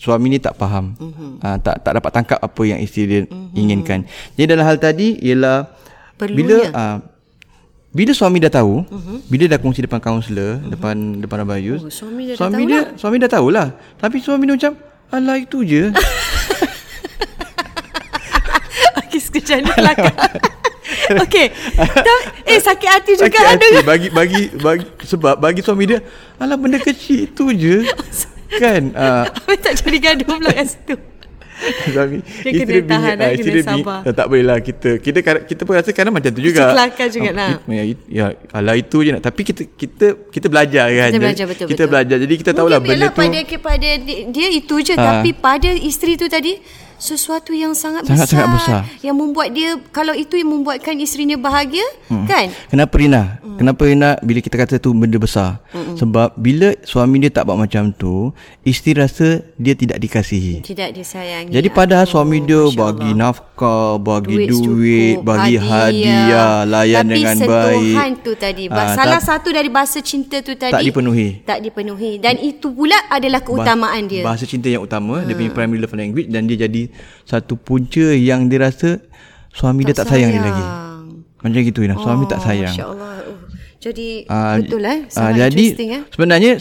A: suami ni tak faham uh-huh. uh, tak tak dapat tangkap apa yang isteri dia uh-huh. inginkan jadi dalam hal tadi ialah Perlunya. bila uh, bila suami dah tahu uh-huh. bila dah kongsi depan kaunselor uh-huh. depan depan Abayus oh, suami dia suami dia lah. suami dah tahulah tapi suami dia macam alah itu je
B: Sekejap ni kelakar Okey. eh sakit hati juga
A: sakit ada. Hati. Bagi bagi bagi sebab bagi suami dia, alah benda kecil itu je. kan?
B: Ah. Uh, tak jadi gaduh pula kat situ. Suami, dia kena tahan bini, uh, kena sabar.
A: Bini, tak boleh lah kita. Kita kita pun rasa kadang macam tu juga.
B: Kelakar juga uh, lah.
A: Ya, ya, alah itu je nak. Tapi kita kita kita belajar kan.
B: Kita belajar betul-betul.
A: Kita belajar. Jadi kita tahulah benda tu.
B: Pada, pada dia itu je. Uh, tapi pada isteri tu tadi, sesuatu yang sangat,
A: sangat besar, sangat besar.
B: yang membuat dia kalau itu yang membuatkan isterinya bahagia hmm. kan?
A: Kenapa Rina? Hmm. kenapa Rina bila kita kata tu benda besar? Hmm. sebab bila suami dia tak buat macam tu isteri rasa dia tidak dikasihi.
B: Tidak disayangi.
A: Jadi padahal oh, suami dia bagi nafkah bagi duit, duit cukup, bagi hadiah, hadiah layan
B: tapi
A: dengan
B: baik. tapi sentuhan tu tadi ha, salah tak, satu dari bahasa cinta tu tadi
A: tak dipenuhi.
B: tak dipenuhi. Dan itu pula adalah keutamaan dia.
A: bahasa cinta yang utama hmm. dia punya primary love language dan dia jadi satu punca yang dia rasa suami tak dia tak sayang. sayang dia lagi. Macam gitu Ina, suami oh, tak sayang.
B: Masya-Allah. Oh, jadi uh, betul eh.
A: Uh, jadi eh. sebenarnya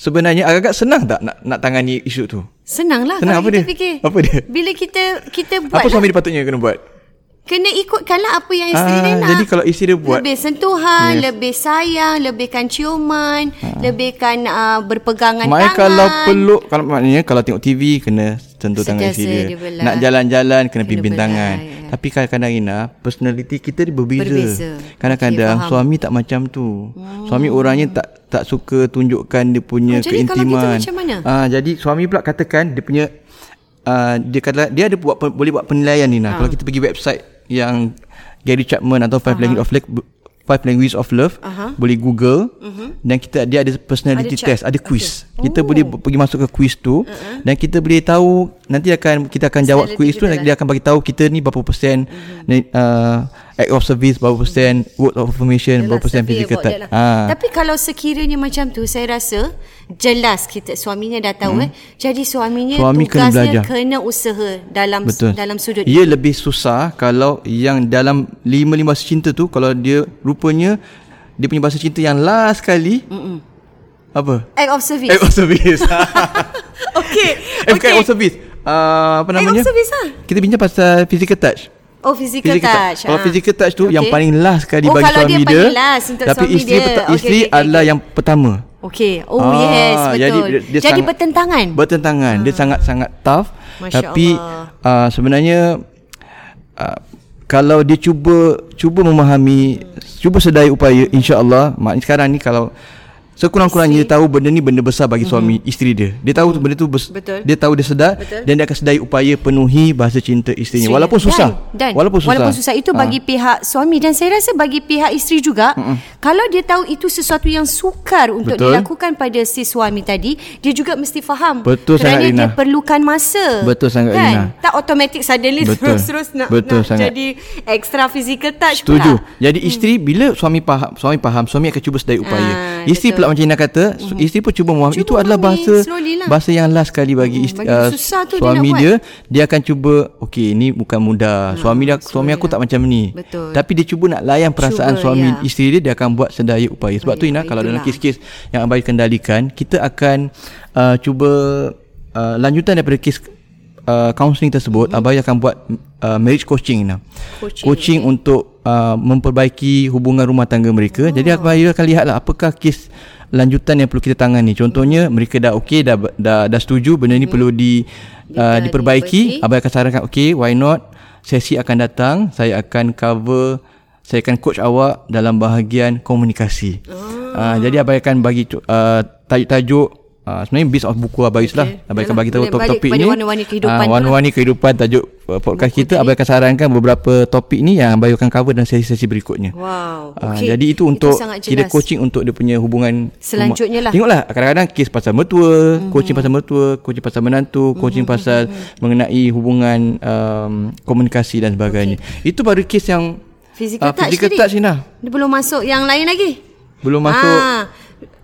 A: sebenarnya agak-agak senang tak nak nak tangani isu tu?
B: Senanglah
A: senang
B: kalau
A: apa
B: kita dia? fikir.
A: Apa dia?
B: Bila kita kita buat
A: Apa suami lah. dia patutnya kena buat?
B: Kena ikutkanlah apa yang isteri ah, dia nak.
A: Jadi kalau isteri dia buat
B: lebih sentuhan, yes. lebih sayang, lebihkan ciuman, ah. lebihkan uh, berpegangan
A: Mai tangan. kalau peluk kalau maknanya kalau tengok TV kena sentuh tangan isteri dia. dia nak jalan-jalan kena, kena pimpin tangan. Ya. Tapi kadang-kadang Ina, personality kita dia berbeza. berbeza. Kadang-kadang okay, suami tak macam tu. Hmm. Suami orangnya tak tak suka tunjukkan dia punya oh, keintiman. Jadi kalau gitu macam mana? Ah, jadi suami pula katakan dia punya uh, dia kata dia ada buat boleh buat penilaian ni nah. Ha. Kalau kita pergi website yang Gary Chapman atau Five Language of Love Five Language of Love uh-huh. boleh Google uh-huh. dan kita dia ada personality ada test, ada quiz. Okay. Kita oh. boleh pergi masuk ke quiz tu uh-huh. dan kita boleh tahu nanti akan kita akan jawab quiz tu dan dia akan bagi tahu kita ni berapa persen uh-huh. uh, act of service berapa persen word of affirmation berapa persen physical touch.
B: Ha. Tapi kalau sekiranya macam tu saya rasa jelas kita suaminya dah tahu hmm. eh. Jadi suaminya Suami tugasnya kena, kena usaha dalam Betul. dalam sudut.
A: Ia lebih susah kalau yang dalam lima-lima cinta tu kalau dia rupanya dia punya bahasa cinta yang last kali. Mm-mm. Apa?
B: Act of service.
A: Act of service.
B: okay.
A: Eh, okay. Act of service. Uh, apa namanya?
B: Act of service lah.
A: Kita bincang pasal physical touch.
B: Oh physical, physical touch. touch.
A: Kalau ha. physical touch tu okay. yang paling last sekali oh, bagi suami dia.
B: Last untuk
A: tapi
B: suami
A: isteri
B: dia.
A: Peta- isteri okay, okay, adalah okay. yang pertama.
B: Okey. Oh ah, yes, betul. Jadi, dia, dia jadi sangat, bertentangan.
A: Bertentangan. Ha. Dia sangat-sangat tough. Masya tapi uh, sebenarnya uh, kalau dia cuba cuba memahami, hmm. cuba sedaya upaya insya-Allah, mak sekarang ni kalau Sekurang-kurangnya dia tahu benda ni benda besar bagi suami mm-hmm. isteri dia. Dia tahu mm-hmm. benda tu bes- Betul. dia tahu dia sedar Betul. dan dia akan sedai upaya penuhi bahasa cinta isterinya walaupun susah.
B: Dan, dan walaupun susah. Walaupun susah itu bagi ha. pihak suami dan saya rasa bagi pihak isteri juga mm-hmm. kalau dia tahu itu sesuatu yang sukar untuk Betul. dilakukan pada si suami tadi, dia juga mesti faham.
A: Betul
B: kerana
A: sangat
B: dia perlukan masa.
A: Betul sangat kan?
B: Tak automatic suddenly Betul. terus-terus nak, Betul nak sangat. jadi extra physical touch
A: Setuju. pula. Jadi isteri hmm. bila suami faham, suami faham, suami akan cuba sedai upaya. Ha isteri betul. pula macam Ina kata mm-hmm. isteri pun cuba memahami itu adalah bahasa lah. bahasa yang last kali bagi, mm, bagi uh, suami dia, dia dia akan cuba okey ini bukan mudah hmm, suami dia suami aku tak macam ni betul. tapi dia cuba nak layan perasaan cuba, suami ya. isteri dia dia akan buat sedaya upaya sebab Baik, tu Ina kalau dalam kes-kes yang abai kendalikan kita akan uh, cuba uh, lanjutan daripada kes uh, counselling tersebut mm-hmm. abai akan buat uh, marriage coaching Ina coaching, coaching okay. untuk uh, memperbaiki hubungan rumah tangga mereka oh. jadi abai akan lihatlah apakah kes lanjutan yang perlu kita tangani. Contohnya mereka dah okey dah, dah dah setuju benda ni mm-hmm. perlu di uh, diperbaiki. abai akan sarankan okey why not? Sesi akan datang saya akan cover saya akan coach awak dalam bahagian komunikasi. Oh. uh, jadi abai akan bagi uh, tajuk-tajuk Uh, sebenarnya based of buku Abayus okay. lah akan bagi tahu topik-topik ni Warna-warni kehidupan uh, Warna-warni kehidupan Tajuk uh, podcast buku kita Abai akan sarankan beberapa topik ni Yang Abai akan cover dalam sesi-sesi berikutnya
B: Wow okay.
A: uh, Jadi itu untuk Kita coaching untuk dia punya hubungan
B: Selanjutnya lah
A: Tengoklah kadang-kadang kes pasal mertua mm-hmm. Coaching pasal mertua Coaching pasal menantu mm-hmm. Coaching pasal mm-hmm. mengenai hubungan um, Komunikasi dan sebagainya okay. Itu baru kes yang
B: Physical uh, touch Physical touch ni Dia belum masuk yang lain lagi
A: Belum masuk ah.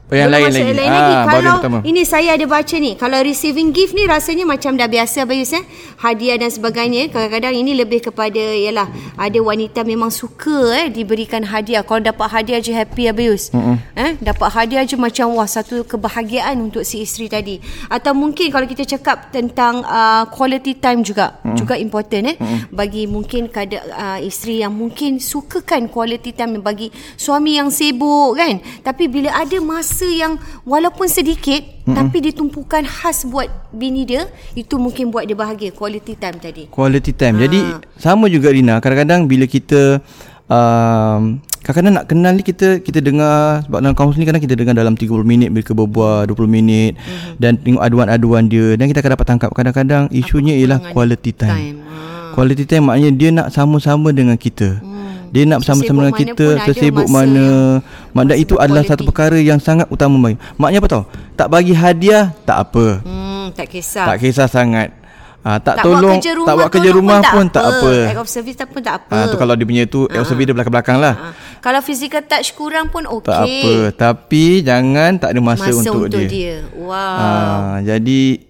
A: Oh, yang lain lagi. Lain lagi.
B: Ah, kalau ini saya ada baca ni. Kalau receiving gift ni rasanya macam dah biasa Abayus eh. Hadiah dan sebagainya. Kadang-kadang ini lebih kepada yalah ada wanita memang suka eh diberikan hadiah. Kalau dapat hadiah je happy Abayus. Mm-hmm. Eh dapat hadiah je macam wah satu kebahagiaan untuk si isteri tadi. Atau mungkin kalau kita cakap tentang uh, quality time juga mm-hmm. juga important eh mm-hmm. bagi mungkin kada uh, isteri yang mungkin sukakan quality time bagi suami yang sibuk kan. Tapi bila ada masa masa yang walaupun sedikit mm-hmm. tapi ditumpukan khas buat bini dia itu mungkin buat dia bahagia quality time tadi
A: quality time ha. jadi sama juga Rina kadang-kadang bila kita um, kadang-kadang nak kenal ni kita kita dengar sebab dalam kaunseling kadang kita dengar dalam 30 minit mereka berbual 20 minit mm-hmm. dan tengok aduan-aduan dia dan kita akan dapat tangkap kadang-kadang isunya ialah quality time, time. Ha. quality time maknanya dia nak sama-sama dengan kita mm dia nak bersama-sama dengan kita sesibuk mana maknanya itu adalah quality. satu perkara yang sangat utama bagi maknanya apa tahu tak bagi hadiah tak apa
B: hmm, tak kisah
A: tak kisah sangat Ha, tak, tak tolong buat tak buat kerja rumah pun, pun tak apa.
B: Act of service tak pun tak apa.
A: Ha, tu kalau dia punya tu act of service dia belakang-belakang lah. Ha.
B: Kalau physical touch kurang pun okey.
A: Tak apa. Tapi jangan tak ada masa, masa untuk, untuk dia. dia.
B: Wow.
A: Ha, jadi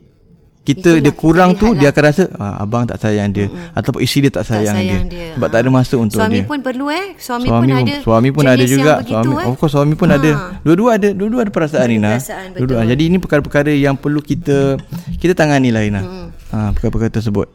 A: kita Itulah dia kurang tu lah. dia akan rasa ah, abang tak sayang dia mm-hmm. ataupun isteri dia tak sayang, tak sayang dia. dia sebab ha. tak ada masa untuk
B: suami
A: dia
B: suami pun perlu eh suami, suami pun ada
A: suami pun ada juga suami eh. of course suami pun ha. ada dua-dua ada dua-dua ada perasaan Nina dua-dua jadi ini perkara-perkara yang perlu kita kita tangani lah Nina mm-hmm. ha, perkara-perkara tersebut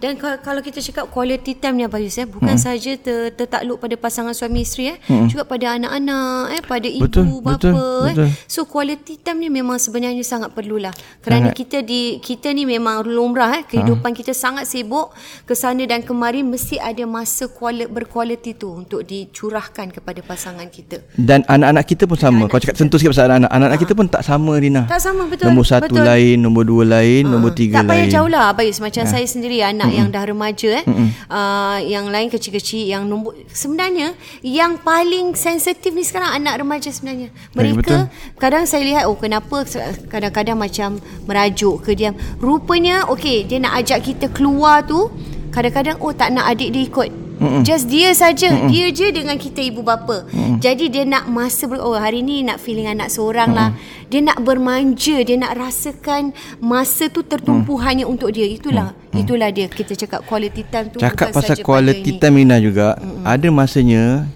B: dan kalau kita cakap quality time ni Abayus eh bukan hmm. saja ter, tertakluk pada pasangan suami isteri eh hmm. juga pada anak-anak eh pada ibu betul, bapa betul, eh. Betul. So quality time ni memang sebenarnya sangat perlulah. Kerana sangat. kita di kita ni memang lumrah eh kehidupan ha. kita sangat sibuk ke sana dan kemari mesti ada masa kuali, berkualiti tu untuk dicurahkan kepada pasangan kita.
A: Dan anak-anak kita pun sama. Kalau cakap sentuh sikit pasal anak-anak, anak ha. kita pun tak sama Rina.
B: Tak sama betul.
A: Nombor satu betul. lain, nombor dua lain, ha. nombor tiga
B: tak
A: lain.
B: Tak payah jauh lah Abayus macam ha. saya sendiri anak mm-hmm. yang dah remaja eh. Uh, yang lain kecil-kecil yang nombor sebenarnya yang paling sensitif ni sekarang anak remaja sebenarnya. Mereka ya, kadang saya lihat oh kenapa kadang-kadang macam merajuk ke diam rupanya okey dia nak ajak kita keluar tu kadang-kadang oh tak nak adik dia ikut Mm-mm. Just dia saja, Mm-mm. dia je dengan kita ibu bapa. Mm-mm. Jadi dia nak masa ber- oh hari ni nak feeling anak seorang Mm-mm. lah. Dia nak bermanja, dia nak rasakan masa tu tertumpu mm. hanya untuk dia. Itulah Mm-mm. itulah dia kita cakap quality time tu
A: cakap pasal quality time Nina juga. Mm-mm. Ada masanya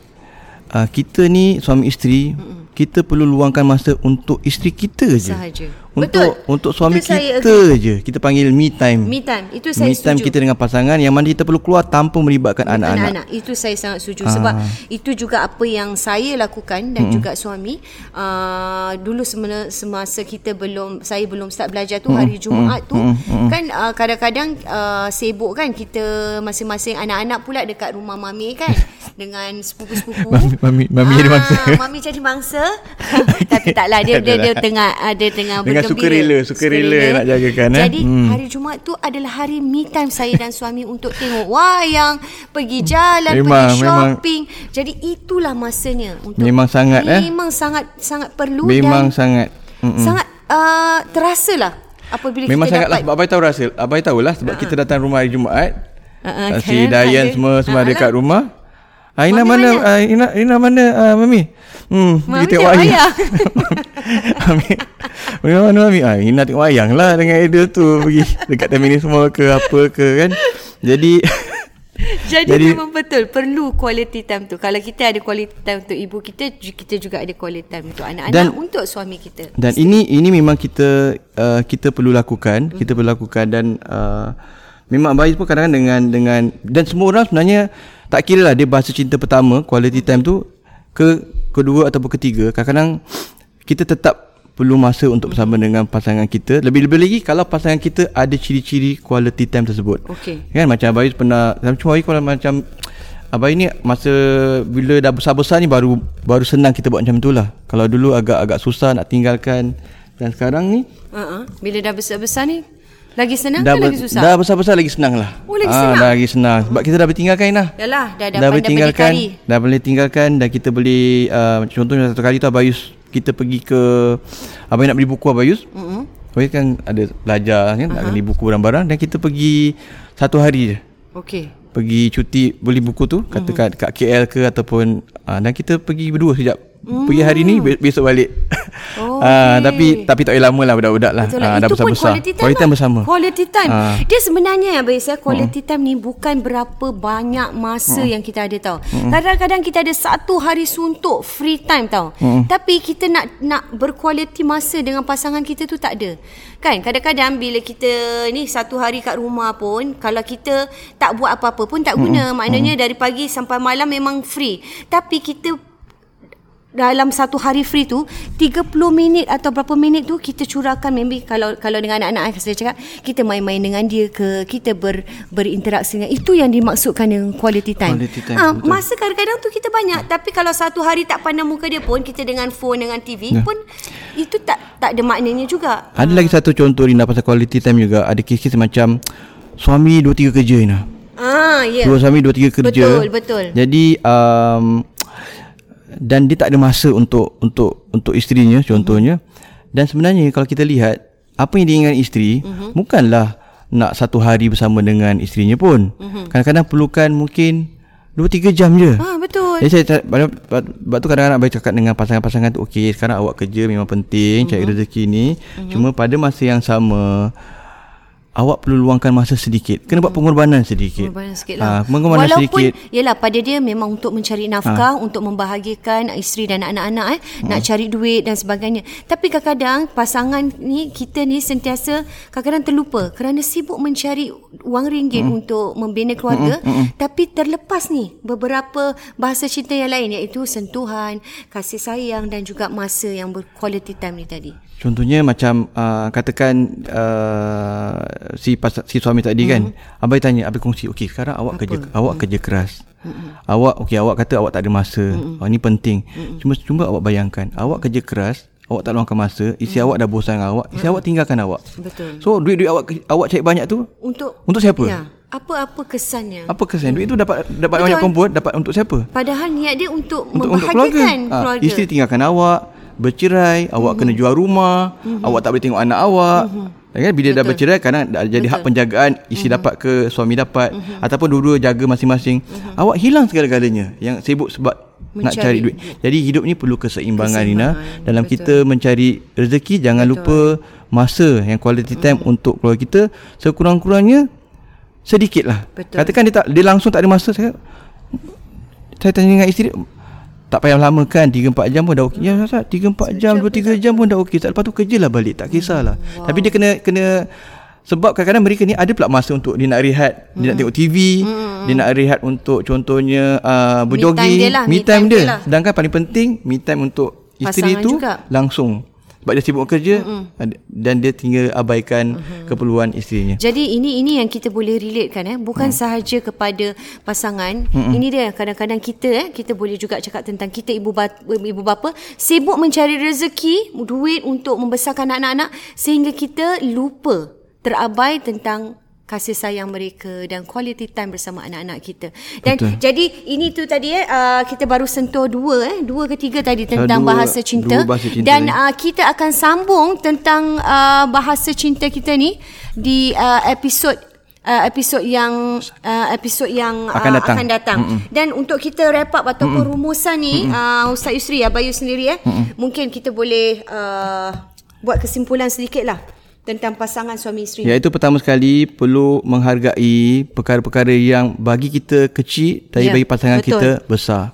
A: uh, kita ni suami isteri Mm-mm. kita perlu luangkan masa untuk isteri kita je. Sahaja untuk Betul. untuk suami itu kita je. Kita panggil me time.
B: Me time. Itu saya
A: me time
B: setuju.
A: kita dengan pasangan yang mana kita perlu keluar tanpa melibatkan anak-anak. anak.
B: Itu saya sangat setuju. Aa. sebab ah. itu juga apa yang saya lakukan dan mm-hmm. juga suami. Uh, dulu semasa, semasa kita belum saya belum start belajar tu hari Jumaat tu mm-hmm. kan uh, kadang-kadang uh, sibuk kan kita masing-masing anak-anak pula dekat rumah mami kan dengan sepupu-sepupu.
A: Mami mami, mami jadi mangsa.
B: mami jadi mangsa. Tapi taklah dia dia, dia tengah dia tengah
A: suka rela suka rela nak jagakan
B: eh? Jadi hmm. hari Jumaat tu adalah hari me time saya dan suami untuk tengok wayang pergi jalan memang, pergi shopping. Memang, jadi itulah masanya untuk
A: memang sangat
B: memang
A: eh?
B: Memang sangat sangat perlu
A: memang dan sangat.
B: Mm-mm. sangat uh, terasa lah apabila
A: memang
B: kita
A: sangat lah sebab abai tahu rasa abai tahulah sebab uh-huh. kita datang rumah hari Jumaat. Uh-huh, si Dayan semua semua uh-huh. dekat rumah Aina mana? mana? Aina, Aina mana uh, Mami? Hmm, Mami tengok wayang. Mami. Mami mana Mami? Ah, Aina tengok wayang lah dengan Adel tu pergi dekat terminal semua ke apa ke kan. Jadi
B: Jadi, Jadi memang betul perlu quality time tu. Kalau kita ada quality time untuk ibu kita, kita juga ada quality time untuk anak-anak dan, untuk suami kita.
A: Dan Mesti. ini ini memang kita uh, kita perlu lakukan, mm. kita perlu lakukan dan uh, memang baik pun kadang-kadang dengan dengan dan semua orang sebenarnya tak kira lah dia bahasa cinta pertama, quality time tu ke kedua ataupun ketiga. Kadang-kadang kita tetap perlu masa untuk bersama dengan pasangan kita lebih-lebih lagi kalau pasangan kita ada ciri-ciri quality time tersebut
B: okey
A: kan macam Abayus pernah cuma kalau macam Abai ni masa bila dah besar-besar ni baru baru senang kita buat macam itulah kalau dulu agak-agak susah nak tinggalkan dan sekarang ni
B: uh-uh. bila dah besar-besar ni lagi senang dah ke lagi susah?
A: Dah besar-besar lagi senang lah.
B: Oh lagi ha, senang?
A: Dah lagi senang. Sebab kita dah boleh tinggalkan lah.
B: Yalah, dah, dah, dah boleh tinggalkan.
A: Dah boleh tinggalkan dan kita boleh, uh, contohnya satu kali tu Abayus kita pergi ke Abang nak beli buku Abayus mm-hmm. Abayus kan ada belajar kan uh-huh. Nak beli buku barang-barang Dan kita pergi Satu hari je
B: Okay
A: Pergi cuti beli buku tu Katakan mm-hmm. kat KL ke Ataupun uh, Dan kita pergi berdua sekejap mm. Pergi hari ni Besok balik Oh, uh, tapi tapi tak lama lah budak-budak lah.
B: Uh, dah besar-besar. Quality time, quality time lah. bersama. Quality time. Uh. Dia sebenarnya ya Abis, ya, quality uh. time ni bukan berapa banyak masa uh. yang kita ada tau. Uh. Kadang-kadang kita ada satu hari suntuk free time tau. Uh. Tapi kita nak nak berkualiti masa dengan pasangan kita tu tak ada. Kan kadang-kadang bila kita ni satu hari kat rumah pun kalau kita tak buat apa-apa pun tak guna. Uh. Maknanya uh. dari pagi sampai malam memang free. Tapi kita dalam satu hari free tu 30 minit atau berapa minit tu kita curahkan maybe kalau kalau dengan anak-anak saya cakap kita main-main dengan dia ke kita ber, berinteraksi dengan itu yang dimaksudkan dengan quality time, quality time ha, masa kadang-kadang tu kita banyak ha. tapi kalau satu hari tak pandang muka dia pun kita dengan phone dengan TV ya. pun itu tak tak ada maknanya juga
A: ada ha. lagi satu contoh Rina pasal quality time juga ada kes-kes macam suami dua tiga kerja Rina Ah, ya. Dua suami dua tiga kerja.
B: Betul, betul.
A: Jadi um, dan dia tak ada masa untuk untuk untuk isterinya contohnya mm-hmm. dan sebenarnya kalau kita lihat apa yang diinginkan isteri mm-hmm. bukanlah nak satu hari bersama dengan isterinya pun mm-hmm. kadang-kadang perlukan mungkin 2 3 jam je.
B: Ah betul.
A: Jadi saya sebab tu kadang-kadang baik cakap dengan pasangan-pasangan tu okey sekarang awak kerja memang penting mm-hmm. cari rezeki ni mm-hmm. cuma pada masa yang sama awak perlu luangkan masa sedikit. Kena buat pengorbanan sedikit.
B: Pengorbanan sedikit lah. Ha, pengorbanan Walaupun, sedikit. Yelah, pada dia memang untuk mencari nafkah, ha. untuk membahagiakan isteri dan anak-anak. Eh, hmm. Nak cari duit dan sebagainya. Tapi kadang-kadang pasangan ni, kita ni sentiasa kadang-kadang terlupa. Kerana sibuk mencari wang ringgit hmm. untuk membina keluarga. Hmm. Hmm. Tapi terlepas ni beberapa bahasa cinta yang lain. Iaitu sentuhan, kasih sayang dan juga masa yang berquality time ni tadi.
A: Contohnya macam uh, katakan uh, si pas, si suami tadi kan mm-hmm. abai tanya abai kongsi okey sekarang awak Apa? kerja awak mm-hmm. kerja keras mm-hmm. awak okey awak kata awak tak ada masa mm-hmm. oh, ini penting mm-hmm. cuma cuma awak bayangkan awak kerja keras awak tak luangkan masa isi mm-hmm. awak dah bosan dengan awak isi mm-hmm. awak tinggalkan awak
B: betul
A: so duit-duit awak awak cari banyak tu
B: untuk
A: untuk siapa
B: ya apa-apa kesannya
A: apa kesan duit tu dapat dapat Betul. banyak kumpul dapat untuk siapa
B: padahal niat dia untuk, untuk membahagiakan untuk keluarga. keluarga.
A: Ha, isteri tinggalkan awak bercerai, mm-hmm. awak kena jual rumah, mm-hmm. awak tak boleh tengok anak awak. Mm-hmm. Kan bila Betul. dah bercerai kadang dah jadi Betul. hak penjagaan isi mm-hmm. dapat ke suami dapat mm-hmm. ataupun dua-dua jaga masing-masing. Mm-hmm. Awak hilang segala-galanya yang sibuk sebab mencari. nak cari duit. Jadi hidup ni perlu keseimbangan, keseimbangan. Rina. Dalam Betul. kita mencari rezeki jangan Betul. lupa masa yang quality time mm-hmm. untuk keluarga kita sekurang-kurangnya sedikitlah. Katakan dia tak dia langsung tak ada masa saya saya tanya dengan isteri tak payah lama kan 3 4 jam pun dah okey. Ya Ustaz 3 4 jam 2 3 jam pun dah okey. Lepas tu kerjalah balik tak kisahlah. Wow. Tapi dia kena kena sebab kadang-kadang mereka ni ada pula masa untuk dia nak rehat, hmm. dia nak tengok TV, hmm. dia nak rehat untuk contohnya uh, berjogging, me time dia, lah. me time me time dia. dia lah. Sedangkan paling penting me time untuk isteri tu langsung sebab dia sibuk kerja Mm-mm. dan dia tinggal abaikan mm-hmm. keperluan isterinya.
B: Jadi ini ini yang kita boleh relate kan eh bukan mm. sahaja kepada pasangan. Mm-mm. Ini dia kadang-kadang kita eh kita boleh juga cakap tentang kita ibu bapa, ibu bapa sibuk mencari rezeki, duit untuk membesarkan anak-anak sehingga kita lupa terabai tentang kasih sayang mereka dan quality time bersama anak-anak kita. Dan Betul. jadi ini tu tadi eh uh, kita baru sentuh dua eh dua ketiga tadi tentang dua, bahasa cinta, bahasa cinta dan uh, kita akan sambung tentang uh, bahasa cinta kita ni di uh, episod uh, episod yang uh, episod yang
A: uh, akan datang,
B: akan datang. dan untuk kita wrap up ataupun Mm-mm. rumusan ni uh, Ustaz Yusri ya Bayu sendiri eh Mm-mm. mungkin kita boleh uh, buat kesimpulan sedikit lah tentang pasangan suami isteri.
A: Iaitu pertama sekali perlu menghargai perkara-perkara yang bagi kita kecil tapi ya, bagi pasangan betul. kita besar.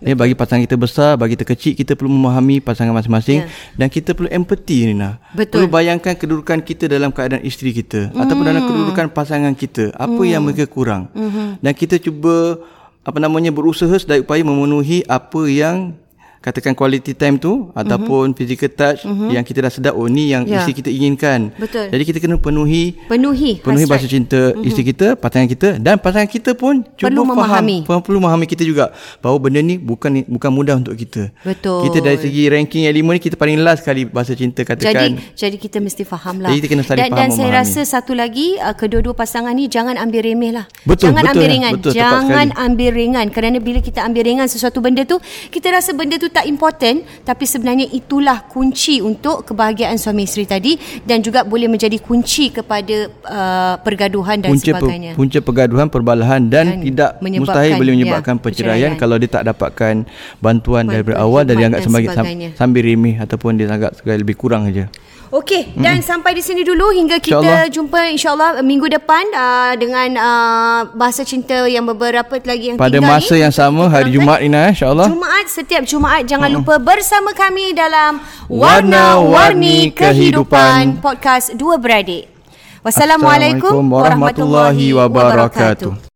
A: Ya, bagi pasangan kita besar, bagi kita kecil, kita perlu memahami pasangan masing-masing ya. dan kita perlu empati Nina. Betul. Perlu bayangkan kedudukan kita dalam keadaan isteri kita mm. ataupun dalam kedudukan pasangan kita. Apa mm. yang mereka kurang. Mm-hmm. Dan kita cuba apa namanya berusaha sedaya upaya memenuhi apa yang katakan quality time tu mm-hmm. ataupun physical touch mm-hmm. yang kita dah sedar oh ni yang yeah. isteri kita inginkan.
B: Betul.
A: Jadi kita kena penuhi
B: penuhi
A: penuhi bahasa cinta mm-hmm. isteri kita, pasangan kita dan pasangan kita pun cuba perlu faham, memahami. Faham, perlu memahami kita juga bahawa benda ni bukan bukan mudah untuk kita.
B: Betul.
A: Kita dari segi ranking yang lima ni kita paling last sekali bahasa cinta katakan.
B: Jadi jadi kita mesti faham lah.
A: Jadi kita kena saling
B: dan,
A: faham
B: Dan saya rasa satu lagi uh, kedua-dua pasangan ni jangan ambil remeh lah.
A: Betul,
B: jangan
A: betul,
B: ambil ringan. Betul, jangan ambil ringan kerana bila kita ambil ringan sesuatu benda tu kita rasa benda tu tak important tapi sebenarnya itulah kunci untuk kebahagiaan suami isteri tadi dan juga boleh menjadi kunci kepada uh, pergaduhan dan punca sebagainya.
A: Per, punca pergaduhan, perbalahan dan, dan tidak mustahil boleh menyebabkan ya, perceraian, kalau dia tak dapatkan bantuan daripada awal dan dianggap sebagai sambil remeh ataupun dia anggap sebagai lebih kurang saja.
B: Okey, hmm. dan sampai di sini dulu hingga kita InsyaAllah. jumpa insyaAllah minggu depan uh, dengan uh, bahasa cinta yang beberapa lagi yang
A: Pada tinggal
B: masa
A: ni. yang sama hari Jumaat ini eh, insyaAllah.
B: Jumaat, setiap Jumaat jangan hmm. lupa bersama kami dalam Warna-Warni Kehidupan Podcast Dua Beradik. Wassalamualaikum warahmatullahi wabarakatuh.